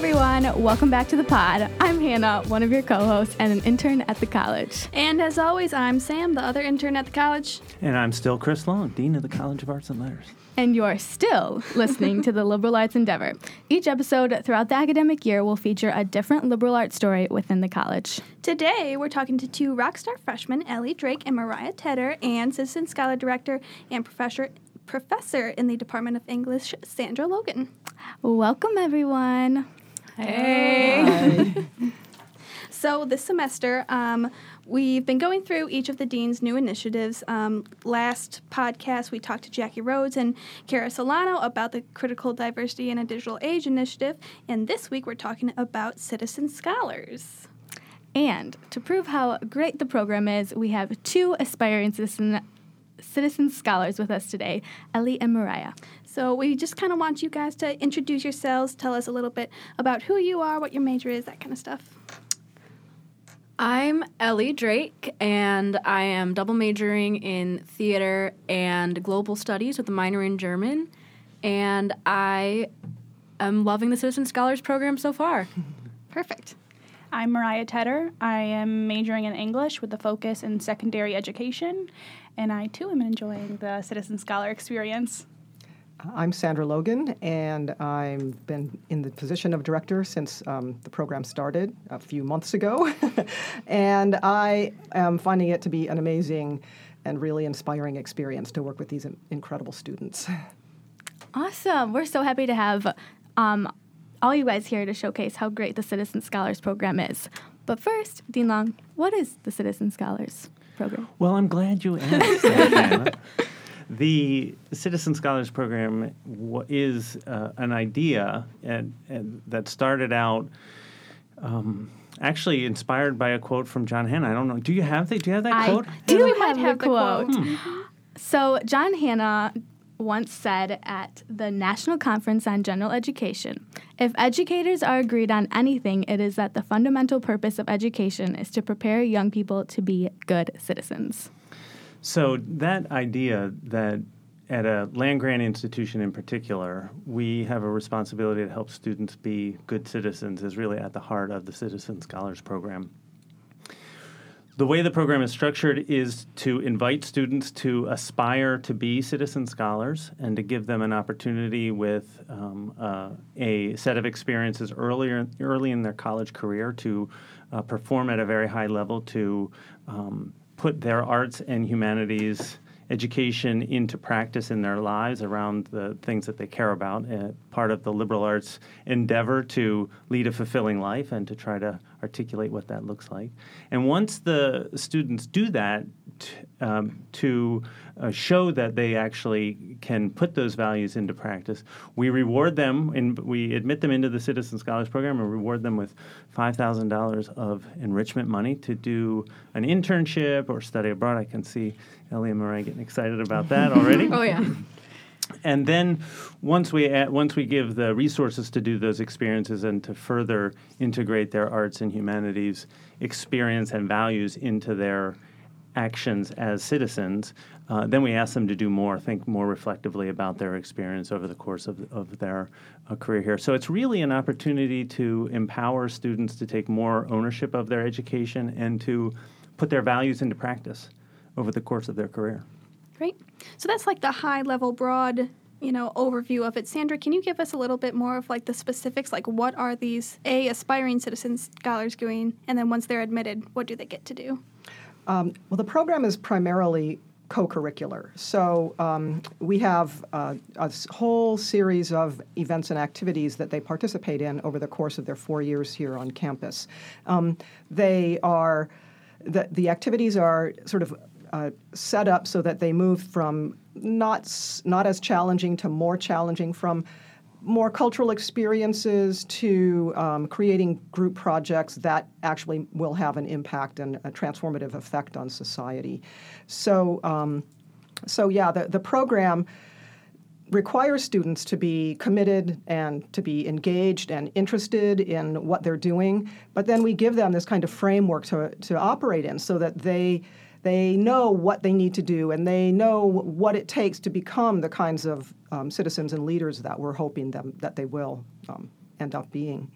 everyone. Welcome back to the pod. I'm Hannah, one of your co hosts and an intern at the college. And as always, I'm Sam, the other intern at the college. And I'm still Chris Long, Dean of the College of Arts and Letters. And you're still listening to the Liberal Arts Endeavor. Each episode throughout the academic year will feature a different liberal arts story within the college. Today, we're talking to two rockstar freshmen, Ellie Drake and Mariah Tedder, and Citizen Scholar Director and Professor professor in the Department of English, Sandra Logan. Welcome, everyone. Hey. so, this semester, um, we've been going through each of the dean's new initiatives. Um, last podcast, we talked to Jackie Rhodes and Kara Solano about the Critical Diversity in a Digital Age initiative, and this week we're talking about Citizen Scholars. And to prove how great the program is, we have two aspiring citizen citizen scholars with us today, Ellie and Mariah. So we just kind of want you guys to introduce yourselves, tell us a little bit about who you are, what your major is, that kind of stuff. I'm Ellie Drake, and I am double majoring in theater and global studies with a minor in German. And I am loving the Citizen Scholars program so far. Perfect. I'm Mariah Tedder. I am majoring in English with a focus in secondary education, and I too am enjoying the Citizen Scholar experience. I'm Sandra Logan, and I've been in the position of director since um, the program started a few months ago. and I am finding it to be an amazing and really inspiring experience to work with these incredible students. Awesome. We're so happy to have um, all you guys here to showcase how great the Citizen Scholars program is. But first, Dean Long, what is the Citizen Scholars program? Well, I'm glad you asked that, The Citizen Scholars Program is uh, an idea and, and, that started out um, actually inspired by a quote from John Hannah. I don't know. Do you have the, Do you have that I quote? Do we might have the quote. Hmm. So John Hannah once said at the National Conference on General Education If educators are agreed on anything, it is that the fundamental purpose of education is to prepare young people to be good citizens. So that idea that at a land grant institution in particular, we have a responsibility to help students be good citizens is really at the heart of the Citizen Scholars Program. The way the program is structured is to invite students to aspire to be citizen scholars and to give them an opportunity with um, uh, a set of experiences earlier early in their college career to uh, perform at a very high level to um, put their arts and humanities education into practice in their lives around the things that they care about. Uh, part of the liberal arts endeavor to lead a fulfilling life and to try to articulate what that looks like. And once the students do that, t- um, to uh, show that they actually can put those values into practice, we reward them and we admit them into the Citizen Scholars Program and reward them with $5,000 of enrichment money to do an internship or study abroad. I can see Ellie and Mariah getting excited about that already. oh, yeah and then once we add, once we give the resources to do those experiences and to further integrate their arts and humanities experience and values into their actions as citizens, uh, then we ask them to do more, think more reflectively about their experience over the course of, of their uh, career here. So it's really an opportunity to empower students to take more ownership of their education and to put their values into practice over the course of their career. Great. So that's like the high level, broad, you know, overview of it. Sandra, can you give us a little bit more of like the specifics? Like, what are these a aspiring citizen scholars doing, and then once they're admitted, what do they get to do? Um, well, the program is primarily co-curricular. So um, we have uh, a whole series of events and activities that they participate in over the course of their four years here on campus. Um, they are the, the activities are sort of uh, set up so that they move from not not as challenging to more challenging, from more cultural experiences to um, creating group projects that actually will have an impact and a transformative effect on society. So, um, so yeah, the, the program requires students to be committed and to be engaged and interested in what they're doing, but then we give them this kind of framework to, to operate in so that they they know what they need to do, and they know what it takes to become the kinds of um, citizens and leaders that we're hoping them that they will um, end up being.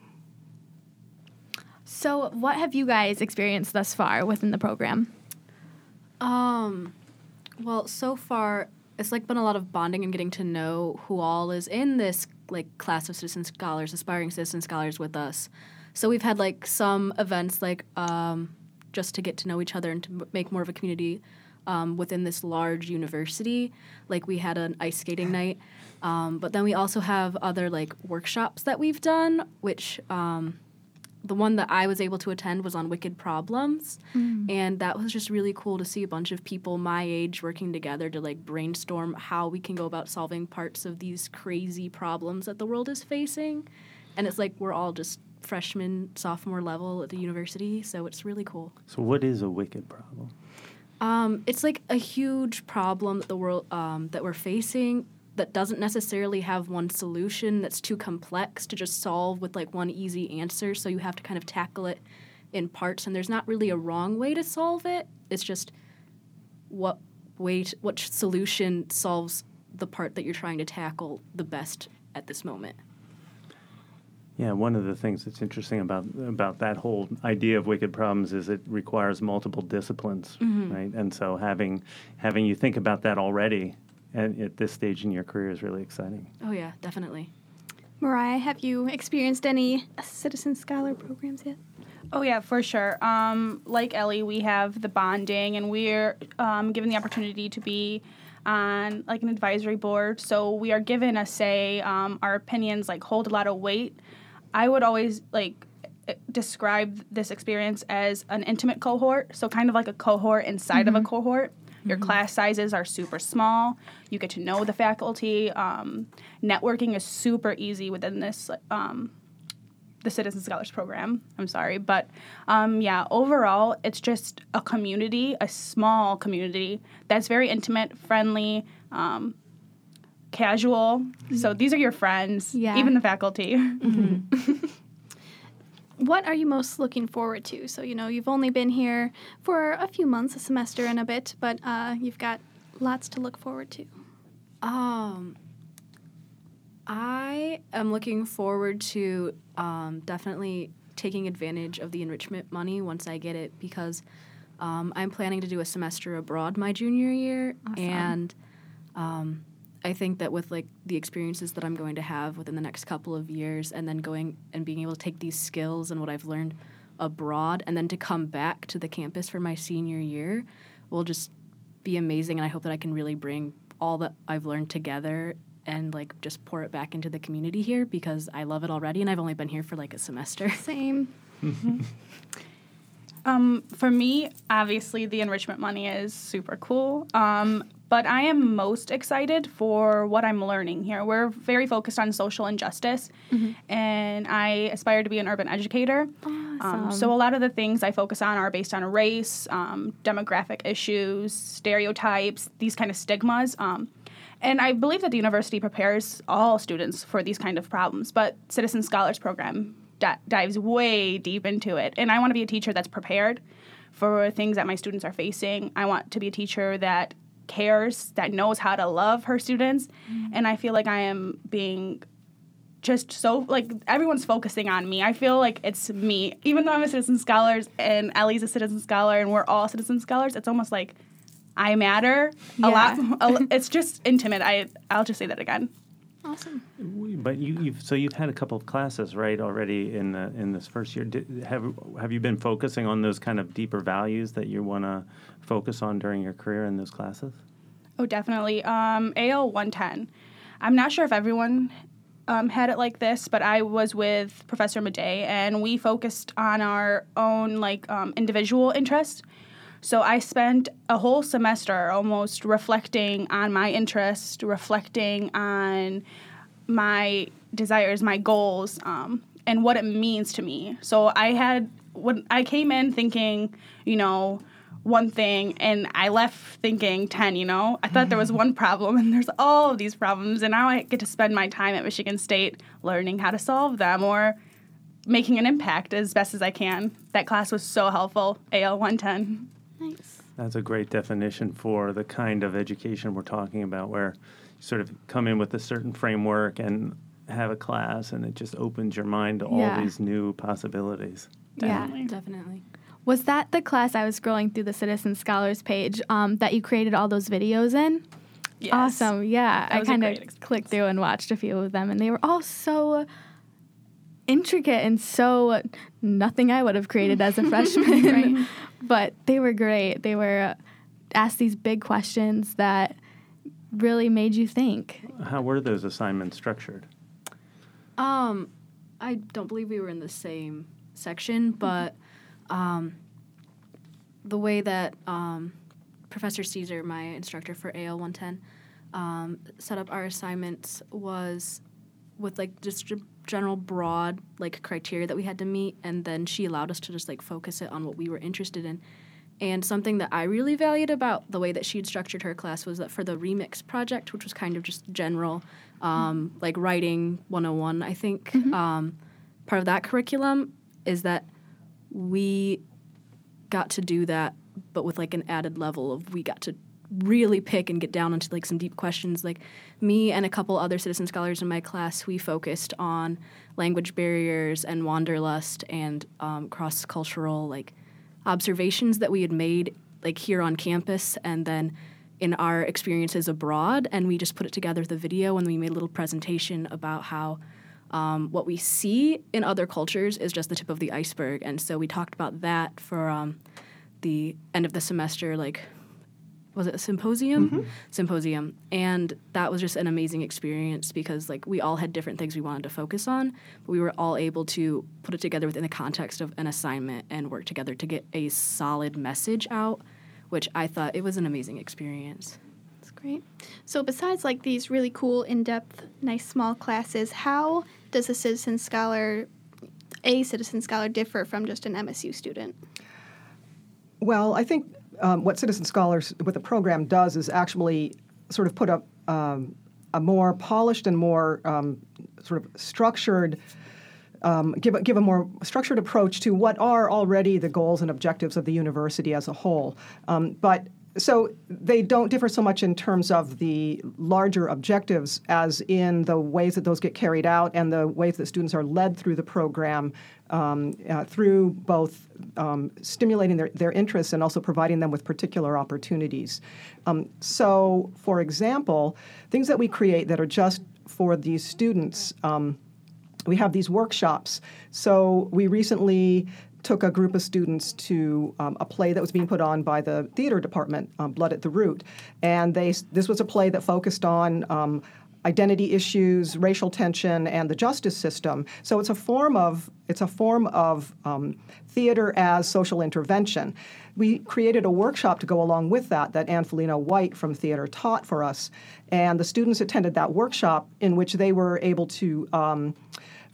So, what have you guys experienced thus far within the program? Um, well, so far it's like been a lot of bonding and getting to know who all is in this like class of citizen scholars, aspiring citizen scholars with us. So we've had like some events like um, just to get to know each other and to make more of a community um, within this large university. Like we had an ice skating night, um, but then we also have other like workshops that we've done, which um, the one that I was able to attend was on wicked problems, and that was just really cool to see a bunch of people my age working together to like brainstorm how we can go about solving parts of these crazy problems that the world is facing. And it's like we're all just freshman, sophomore level at the university, so it's really cool. So, what is a wicked problem? Um, it's like a huge problem that the world um, that we're facing that doesn't necessarily have one solution that's too complex to just solve with like one easy answer. So you have to kind of tackle it in parts, and there's not really a wrong way to solve it. It's just what way, t- what solution solves the part that you're trying to tackle the best at this moment. Yeah, one of the things that's interesting about about that whole idea of wicked problems is it requires multiple disciplines, right? And so having having you think about that already and at this stage in your career is really exciting. Oh yeah, definitely. Mariah, have you experienced any citizen scholar programs yet? Oh yeah, for sure. Um, like Ellie, we have the bonding, and we're um, given the opportunity to be on like an advisory board. So we are given a say. Um, our opinions like hold a lot of weight. I would always like describe this experience as an intimate cohort. So kind of like a cohort inside of a cohort. Your class sizes are super small. You get to know the faculty. Um, networking is super easy within this um, the Citizen Scholars Program. I'm sorry, but um, yeah, overall, it's just a community, a small community that's very intimate, friendly, um, casual. So these are your friends, Yeah. even the faculty. What are you most looking forward to? So, you know, you've only been here for a few months, a semester and a bit, but uh, you've got lots to look forward to. Um, I am looking forward to um, definitely taking advantage of the enrichment money once I get it because um, I'm planning to do a semester abroad my junior year, and um, I think that with like the experiences that I'm going to have within the next couple of years, and then going and being able to take these skills and what I've learned abroad, and then to come back to the campus for my senior year, will just be amazing. And I hope that I can really bring all that I've learned together and like just pour it back into the community here because I love it already, and I've only been here for like a semester. Same. Um, for me, obviously, the enrichment money is super cool. Um, but I am most excited for what I'm learning here. We're very focused on social injustice, and I aspire to be an urban educator. Um, so a lot of the things I focus on are based on race, um, demographic issues, stereotypes, these kind of stigmas. Um, and I believe that the university prepares all students for these kind of problems, but Citizen Scholars Program di- dives way deep into it. And I want to be a teacher that's prepared for things that my students are facing. I want to be a teacher that cares, that knows how to love her students. Mm-hmm. And I feel like I am being just so like everyone's focusing on me. I feel like it's me, even though I'm a citizen scholar and Ellie's a citizen scholar and we're all citizen scholars. It's almost like I matter a lot. a l- it's just intimate. I I'll just say that again. Awesome. But you, you've so you've had a couple of classes, right, already in the, in this first year. Did, have have you been focusing on those kind of deeper values that you want to focus on during your career in those classes? Oh, definitely. Um, AL 110. I'm not sure if everyone um, had it like this, but I was with Professor Madej, and we focused on our own like um, individual interests. So I spent a whole semester almost reflecting on my interest, reflecting on my desires, my goals, um, and what it means to me. So I had when I came in thinking, you know, one thing, and I left thinking ten. You know, I thought there was one problem, and there's all of these problems, and now I get to spend my time at Michigan State learning how to solve them or making an impact as best as I can. That class was so helpful. AL 110. Nice. That's a great definition for the kind of education we're talking about, where you sort of come in with a certain framework and have a class, and it just opens your mind to all these new possibilities. Definitely. Yeah. Definitely. Was that the class I was scrolling through the Citizen Scholars page um, that you created all those videos in? Yes. Awesome. Yeah. That I kind of clicked through and watched a few of them, and they were all so intricate and so nothing I would have created as a freshman. But they were great. They were asked these big questions that really made you think. How were those assignments structured? Um, I don't believe we were in the same section, but um, the way that um, Professor Caesar, my instructor for AL 110, um, set up our assignments was with like just g- general broad like criteria that we had to meet, and then she allowed us to just like focus it on what we were interested in. And something that I really valued about the way that she had structured her class was that for the remix project, which was kind of just general, um, like writing 101, I think, um, part of that curriculum is that we got to do that, but with like an added level of we got to really pick and get down into like some deep questions. Like me and a couple other citizen scholars in my class, we focused on language barriers and wanderlust and um, cross cultural like observations that we had made like here on campus and then in our experiences abroad and we just put it together with a video and we made a little presentation about how um, what we see in other cultures is just the tip of the iceberg and so we talked about that for um, the end of the semester like was it a symposium mm-hmm. symposium and that was just an amazing experience because like we all had different things we wanted to focus on but we were all able to put it together within the context of an assignment and work together to get a solid message out which i thought it was an amazing experience That's great. So besides like these really cool, in-depth, nice small classes, how does a citizen scholar, a citizen scholar, differ from just an MSU student? Well, I think um, what Citizen Scholars, what the program does is actually sort of put up um, a more polished and more um, sort of structured, um, give, a, give a more structured approach to what are already the goals and objectives of the university as a whole. Um, but so they don't differ so much in terms of the larger objectives as in the ways that those get carried out and the ways that students are led through the program um, uh, through both um, stimulating their, their interests and also providing them with particular opportunities. Um, so, for example, things that we create that are just for these students. Um, we have these workshops. So we recently took a group of students to um, a play that was being put on by the theater department, um, Blood at the Root, and they this was a play that focused on. Um, identity issues, racial tension, and the justice system. So it's a form of it's a form of um, theater as social intervention. We created a workshop to go along with that that Ann Folino White from theater taught for us, and the students attended that workshop in which they were able to. Um,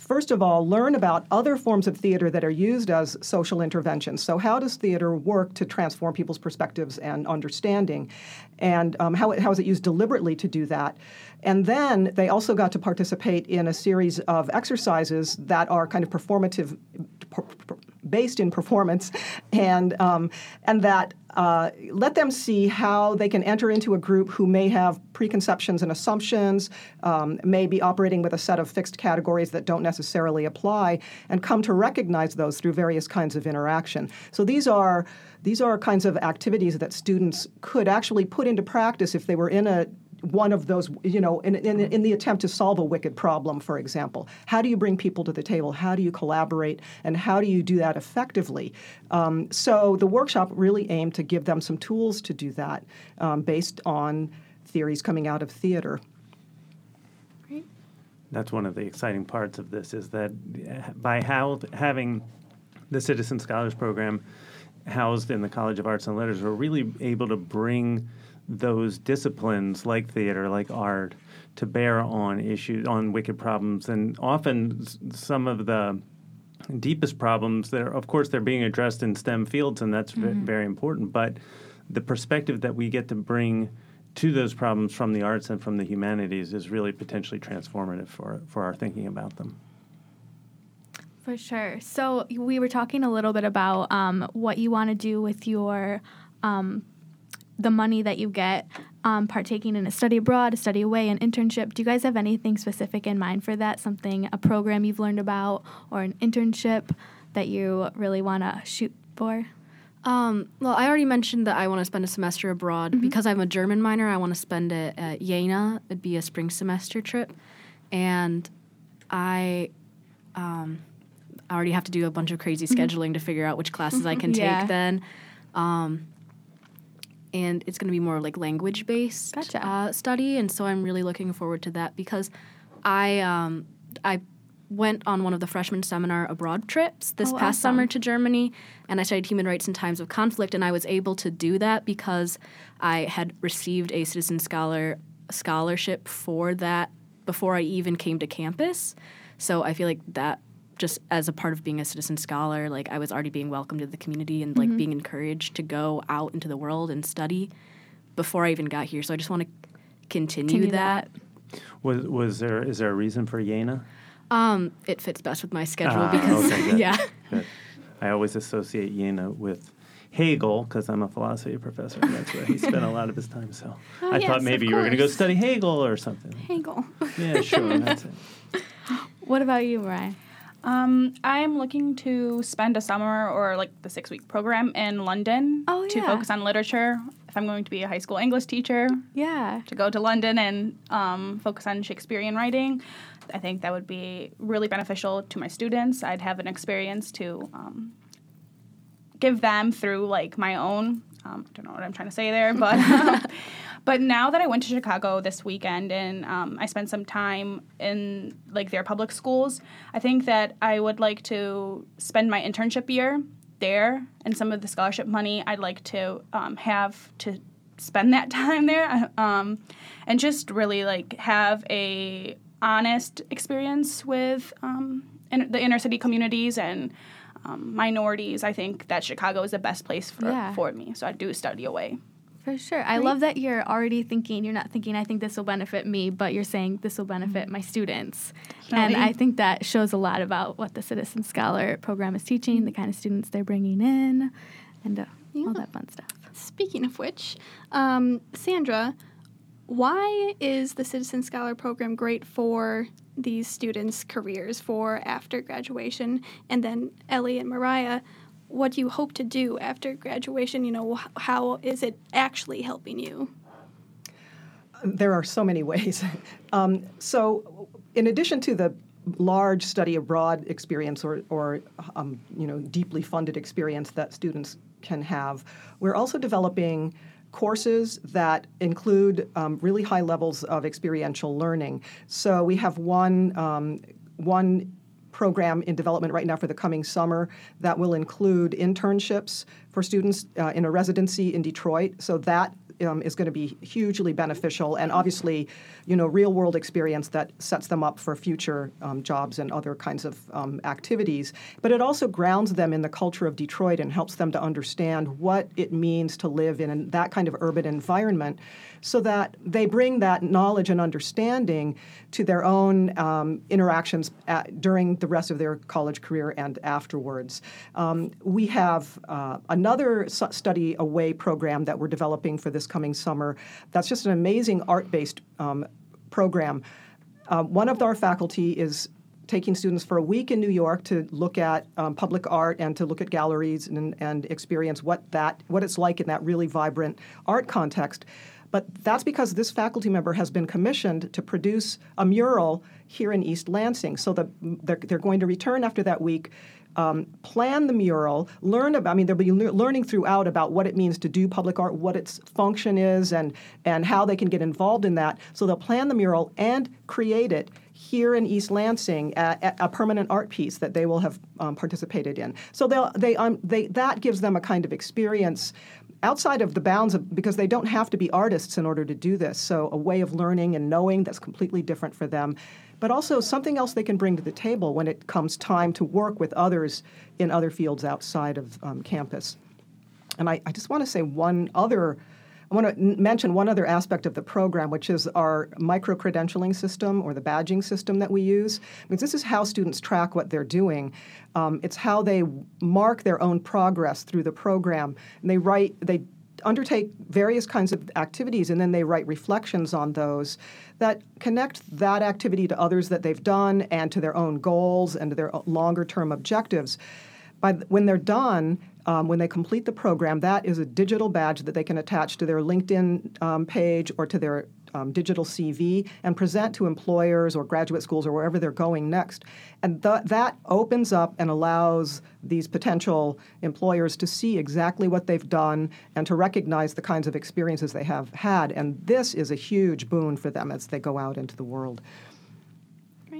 First of all, learn about other forms of theater that are used as social interventions. So, how does theater work to transform people's perspectives and understanding? And um, how, how is it used deliberately to do that? And then they also got to participate in a series of exercises that are kind of performative, per- per- based in performance, and, um, and that uh, let them see how they can enter into a group who may have preconceptions and assumptions, um, may be operating with a set of fixed categories that don't necessarily apply, and come to recognize those through various kinds of interaction. So these are these are kinds of activities that students could actually put into practice if they were in a one of those, you know, in, in, in, the attempt to solve a wicked problem, for example. How do you bring people to the table? How do you collaborate? And how do you do that effectively? Um, so the workshop really aimed to give them some tools to do that um, based on theories coming out of theater. That's one of the exciting parts of this is that uh, by how having the Citizen Scholars Program housed in the College of Arts and Letters, we're really able to bring those disciplines like theater, like art, to bear on issues, on wicked problems, and often some of the deepest problems. There, of course, they're being addressed in STEM fields, and that's ve- very important. But the perspective that we get to bring to those problems from the arts and from the humanities is really potentially transformative for for our thinking about them. For sure. So we were talking a little bit about um, what you want to do with your um, the money that you get um, partaking in a study abroad, a study away, an internship. Do you guys have anything specific in mind for that? Something, a program you've learned about, or an internship that you really want to shoot for? Um, well, I already mentioned that I want to spend a semester abroad. Because I'm a German minor, I want to spend it at Jena. It'd be a spring semester trip. And I um, I already have to do a bunch of crazy scheduling to figure out which classes I can take Yeah. then. Um, and it's going to be more like language based Gotcha. uh, study. And so I'm really looking forward to that because I, um, I went on one of the freshman seminar abroad trips this Oh, past awesome. summer to Germany, and I studied human rights in times of conflict. And I was able to do that because I had received a citizen scholar scholarship for that before I even came to campus. So I feel like that just as a part of being a citizen scholar, like I was already being welcomed to the community and like being encouraged to go out into the world and study before I even got here. So I just want to continue, Continue that. Was was there is there a reason for Jena? Um, it fits best with my schedule Ah, because okay, good. yeah. Good. I always associate Jena with Hegel because I'm a philosophy professor. And that's where he spent a lot of his time. So Oh, I yes, thought maybe you were going to go study Hegel or something. Hegel. Yeah, sure. That's it. What about you, Mariah? Um, I'm looking to spend a summer or like the six week program in London Oh, to yeah. focus on literature. If I'm going to be a high school English teacher, Yeah. to go to London and um, focus on Shakespearean writing, I think that would be really beneficial to my students. I'd have an experience to um, give them through like my own. Um, I don't know what I'm trying to say there, but but now that I went to Chicago this weekend and um, I spent some time in like their public schools, I think that I would like to spend my internship year there and some of the scholarship money I'd like to um, have to spend that time there um, and just really like have a honest experience with um, in, the inner city communities and um, minorities. I think that Chicago is the best place for, Yeah. for me. So I do study away. For sure. I love that you're already thinking, you're not thinking, I think this will benefit me, but you're saying this will benefit my students. And I think that shows a lot about what the Citizen Scholar program is teaching, the kind of students they're bringing in, and uh, all that fun stuff. Speaking of which, um, Sandra, why is the Citizen Scholar Program great for these students' careers for after graduation? And then Ellie and Mariah, what you hope to do after graduation? You know, how is it actually helping you? There are so many ways. Um, so, in addition to the large study abroad experience or, or um, you know, deeply funded experience that students can have, we're also developing courses that include um, really high levels of experiential learning. So we have one um, one program in development right now for the coming summer that will include internships for students uh, in a residency in Detroit. So that um, is going to be hugely beneficial, and obviously, you know, real world experience that sets them up for future um, jobs and other kinds of um, activities. But it also grounds them in the culture of Detroit and helps them to understand what it means to live in an- that kind of urban environment, so that they bring that knowledge and understanding to their own um, interactions at, during the rest of their college career and afterwards. Um, we have uh, another su- study away program that we're developing for this coming summer. That's just an amazing art-based um, program. Uh, one of our faculty is taking students for a week in New York to look at um, public art and to look at galleries and, and experience what that what it's like in that really vibrant art context. But that's because this faculty member has been commissioned to produce a mural here in East Lansing. So the, they're, they're going to return after that week, um, plan the mural, learn about. I mean, they'll be lear- learning throughout about what it means to do public art, what its function is, and and how they can get involved in that. So they'll plan the mural and create it here in East Lansing, a, a permanent art piece that they will have um, participated in. So they'll they um, they that gives them a kind of experience outside of the bounds of because they don't have to be artists in order to do this. So a way of learning and knowing that's completely different for them, but also something else they can bring to the table when it comes time to work with others in other fields outside of um, campus. And I, I just want to say one other. I want to mention one other aspect of the program, which is our micro credentialing system or the badging system that we use. Because this is how students track what they're doing. Um, it's how they mark their own progress through the program. And they write, they undertake various kinds of activities and then they write reflections on those that connect that activity to others that they've done and to their own goals and to their longer term objectives. By th- when they're done, um, when they complete the program, that is a digital badge that they can attach to their LinkedIn um, page or to their um, digital CV and present to employers or graduate schools or wherever they're going next. And th- that opens up and allows these potential employers to see exactly what they've done and to recognize the kinds of experiences they have had. And this is a huge boon for them as they go out into the world.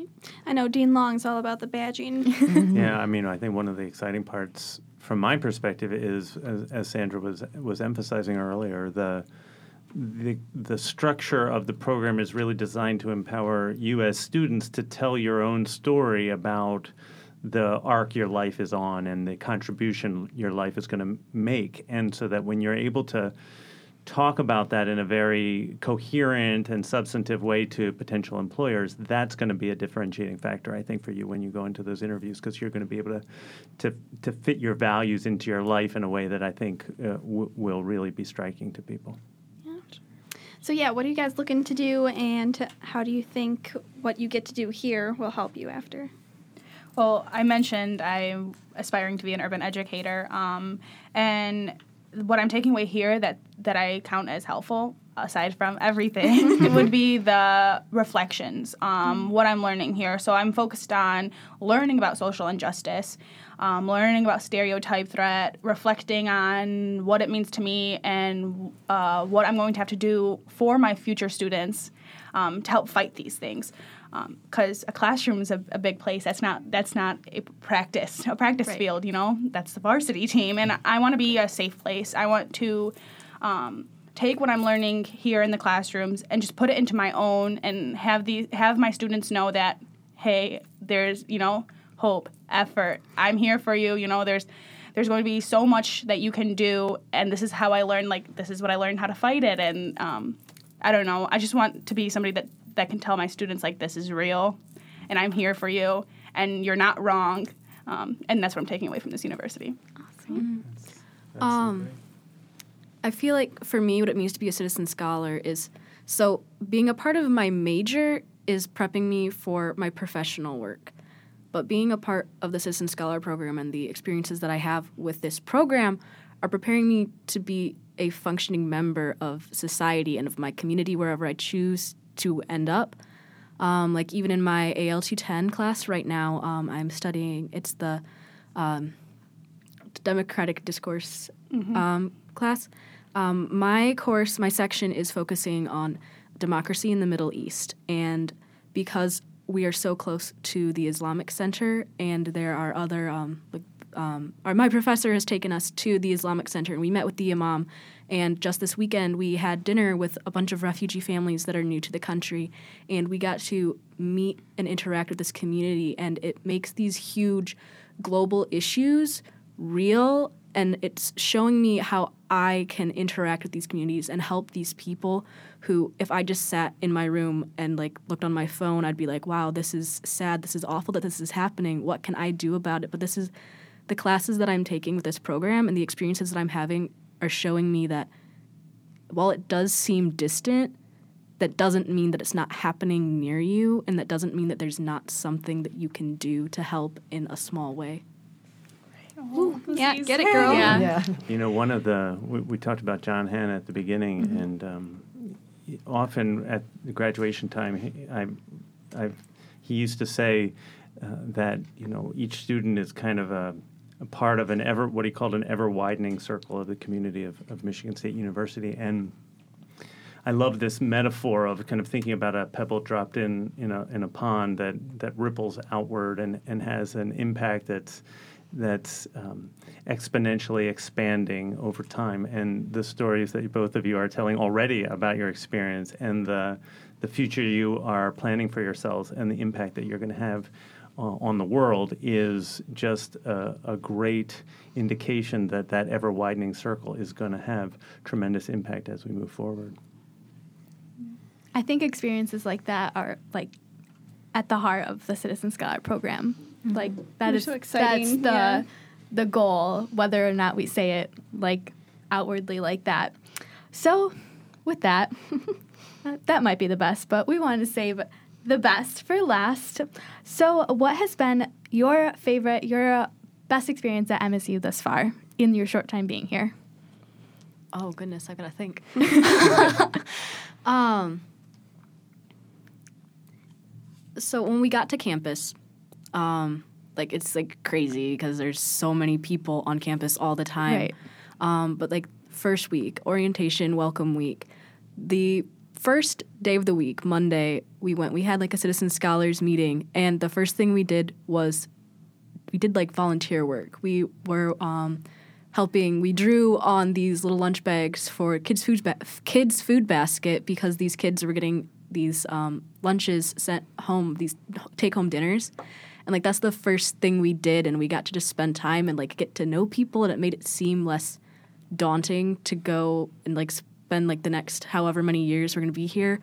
Right. I know Dean Long's all about the badging. Yeah, I mean, I think one of the exciting parts from my perspective is, as, as Sandra was was emphasizing earlier, the the the structure of the program is really designed to empower you as students to tell your own story about the arc your life is on and the contribution your life is going to make, and so that when you're able to talk about that in a very coherent and substantive way to potential employers, that's going to be a differentiating factor, I think, for you when you go into those interviews, because you're going to be able to, to to fit your values into your life in a way that I think uh, w- will really be striking to people. so yeah, what are you guys looking to do, and how do you think what you get to do here will help you after? Well, I mentioned I'm aspiring to be an urban educator, um, and what I'm taking away here that that I count as helpful, aside from everything, would be the reflections. Um, what I'm learning here. So I'm focused on learning about social injustice, um, learning about stereotype threat, reflecting on what it means to me, and uh, what I'm going to have to do for my future students um, to help fight these things because a classroom is a, a, big place. That's not that's not a practice a practice right. field. You know, that's the varsity team, and I want to be a safe place. I want to um, take what I'm learning here in the classrooms and just put it into my own, and have the have my students know that hey, there's you know hope, effort. I'm here for you. You know, there's there's going to be so much that you can do, and this is how I learned. Like this is what I learned how to fight it, and um, I don't know. I just want to be somebody that that can tell my students like this is real and i'm here for you and you're not wrong um, and that's what i'm taking away from this university awesome. Mm-hmm. um, i feel like for me what it means to be a citizen scholar is so being a part of my major is prepping me for my professional work but being a part of the citizen scholar program and the experiences that i have with this program are preparing me to be a functioning member of society and of my community wherever I choose to end up. Um, like even in my ALT 10 class right now, um, I'm studying. It's the um, democratic discourse mm-hmm. Um, class. Um, my course, my section is focusing on democracy in the Middle East, and because we are so close to the Islamic Center, and there are other um, like um, our, my professor has taken us to the Islamic Center, and we met with the imam. And just this weekend, we had dinner with a bunch of refugee families that are new to the country, and we got to meet and interact with this community. And it makes these huge global issues real, and it's showing me how I can interact with these communities and help these people who, if I just sat in my room and like looked on my phone, I'd be like, wow, this is sad, this is awful that this is happening. What can I do about it? But this is the classes that I'm taking with this program and the experiences that I'm having are showing me that while it does seem distant, that doesn't mean that it's not happening near you, and that doesn't mean that there's not something that you can do to help in a small way. Ooh, yeah, get it, girl. Yeah. yeah. You know, one of the we, we talked about John Hannah at the beginning, mm-hmm. and um, often at the graduation time, he, I, I, he used to say uh, that you know each student is kind of a a part of an ever what he called an ever widening circle of the community of, of Michigan State University. And I love this metaphor of kind of thinking about a pebble dropped in in a in a pond that that ripples outward and, and has an impact that's that's um, exponentially expanding over time. And the stories that both of you are telling already about your experience and the the future you are planning for yourselves and the impact that you're going to have on the world is just a, a, great indication that that ever widening circle is going to have tremendous impact as we move forward. I think experiences like that are like at the heart of the Citizen Scholar program. Mm-hmm. Like that is so exciting. That's the yeah. the goal, whether or not we say it like outwardly like that. So, with that, that might be the best, but we wanted to save the best for last. So, what has been your favorite, your best experience at MSU thus far in your short time being here? Oh goodness, I gotta think. um, so when we got to campus, um, like it's like crazy because there's so many people on campus all the time. Right. Um, but like first week, orientation, welcome week, the first day of the week, Monday, we went. We had like a citizen scholars meeting, and the first thing we did was we did like volunteer work. We were um, helping. We drew on these little lunch bags for kids food ba- kids food basket because these kids were getting these um, lunches sent home, these take home dinners. And like that's the first thing we did, and we got to just spend time and like get to know people, and it made it seem less daunting to go and like spend like the next however many years we're going to be here.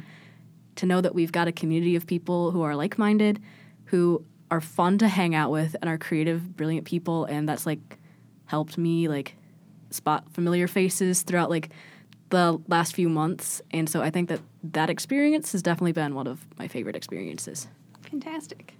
To know that we've got a community of people who are like minded, who are fun to hang out with, and are creative, brilliant people, and that's like helped me like spot familiar faces throughout like the last few months and so i think that that experience has definitely been one of my favorite experiences Fantastic.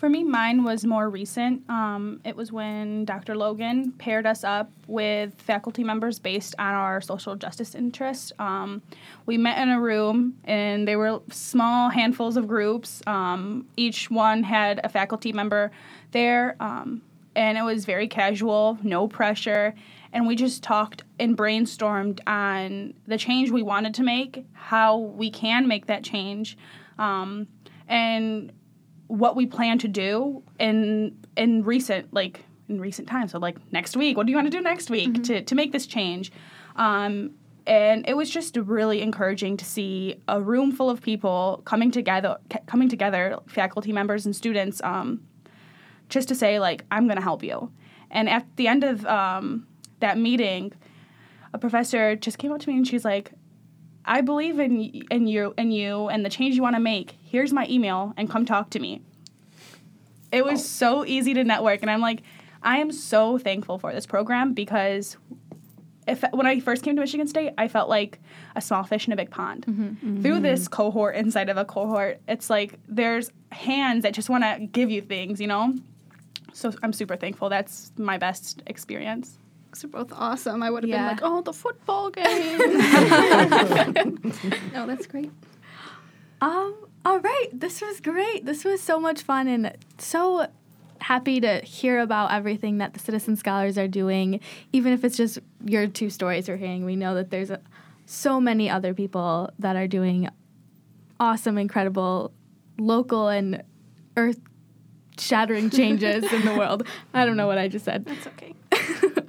For me, mine was more recent. Um, it was when Dr. Logan paired us up with faculty members based on our social justice interests. Um, we met in a room, and they were small handfuls of groups. Um, each one had a faculty member there, um, and it was very casual, no pressure. And we just talked and brainstormed on the change we wanted to make, how we can make that change. Um, and what we plan to do in in recent like in recent times. So like next week, what do you want to do next week to to make this change? Um, and it was just really encouraging to see a room full of people coming together, c- coming together, faculty members and students, um, just to say like I'm going to help you. And at the end of um, that meeting, a professor just came up to me and she's like, I believe in in you and you and the change you want to make. Here's my email and come talk to me. It was so easy to network and I'm like I am so thankful for this program because if when I first came to Michigan State, I felt like a small fish in a big pond. Mm-hmm, mm-hmm. Through this cohort inside of a cohort, it's like there's hands that just want to give you things, you know? So I'm super thankful. That's my best experience. Are both awesome. I would have Yeah. been like, oh, the football game. no, that's great. Um, all right. This was great. This was so much fun and so happy to hear about everything that the citizen scholars are doing. Even if it's just your two stories we're hearing, we know that there's a, so many other people that are doing awesome, incredible, local and earth shattering changes in the world. I don't know what I just said. That's okay.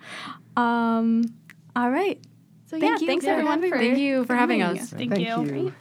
Um, all right. So Thank yeah, you thanks for everyone for thank you for having us Thank, Thank you. you.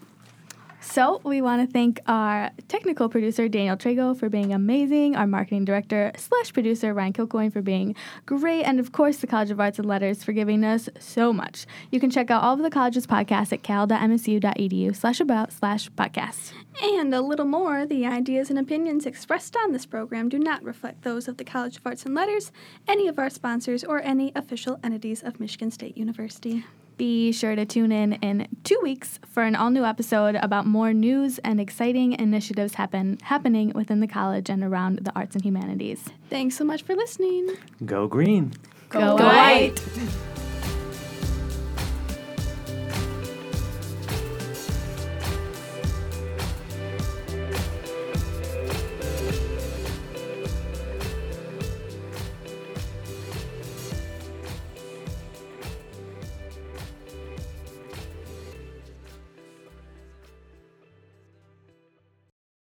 So we want to thank our technical producer Daniel Trago for being amazing, our marketing director slash producer Ryan Kilcoyne for being great, and of course the College of Arts and Letters for giving us so much. You can check out all of the college's podcasts at cal.msu.edu slash about slash podcast. And a little more, the ideas and opinions expressed on this program do not reflect those of the College of Arts and Letters, any of our sponsors, or any official entities of Michigan State University. Be sure to tune in in two weeks for an all new episode about more news and exciting initiatives happen happening within the college and around the arts and humanities. Thanks so much for listening. Go green. Go, Go white. white.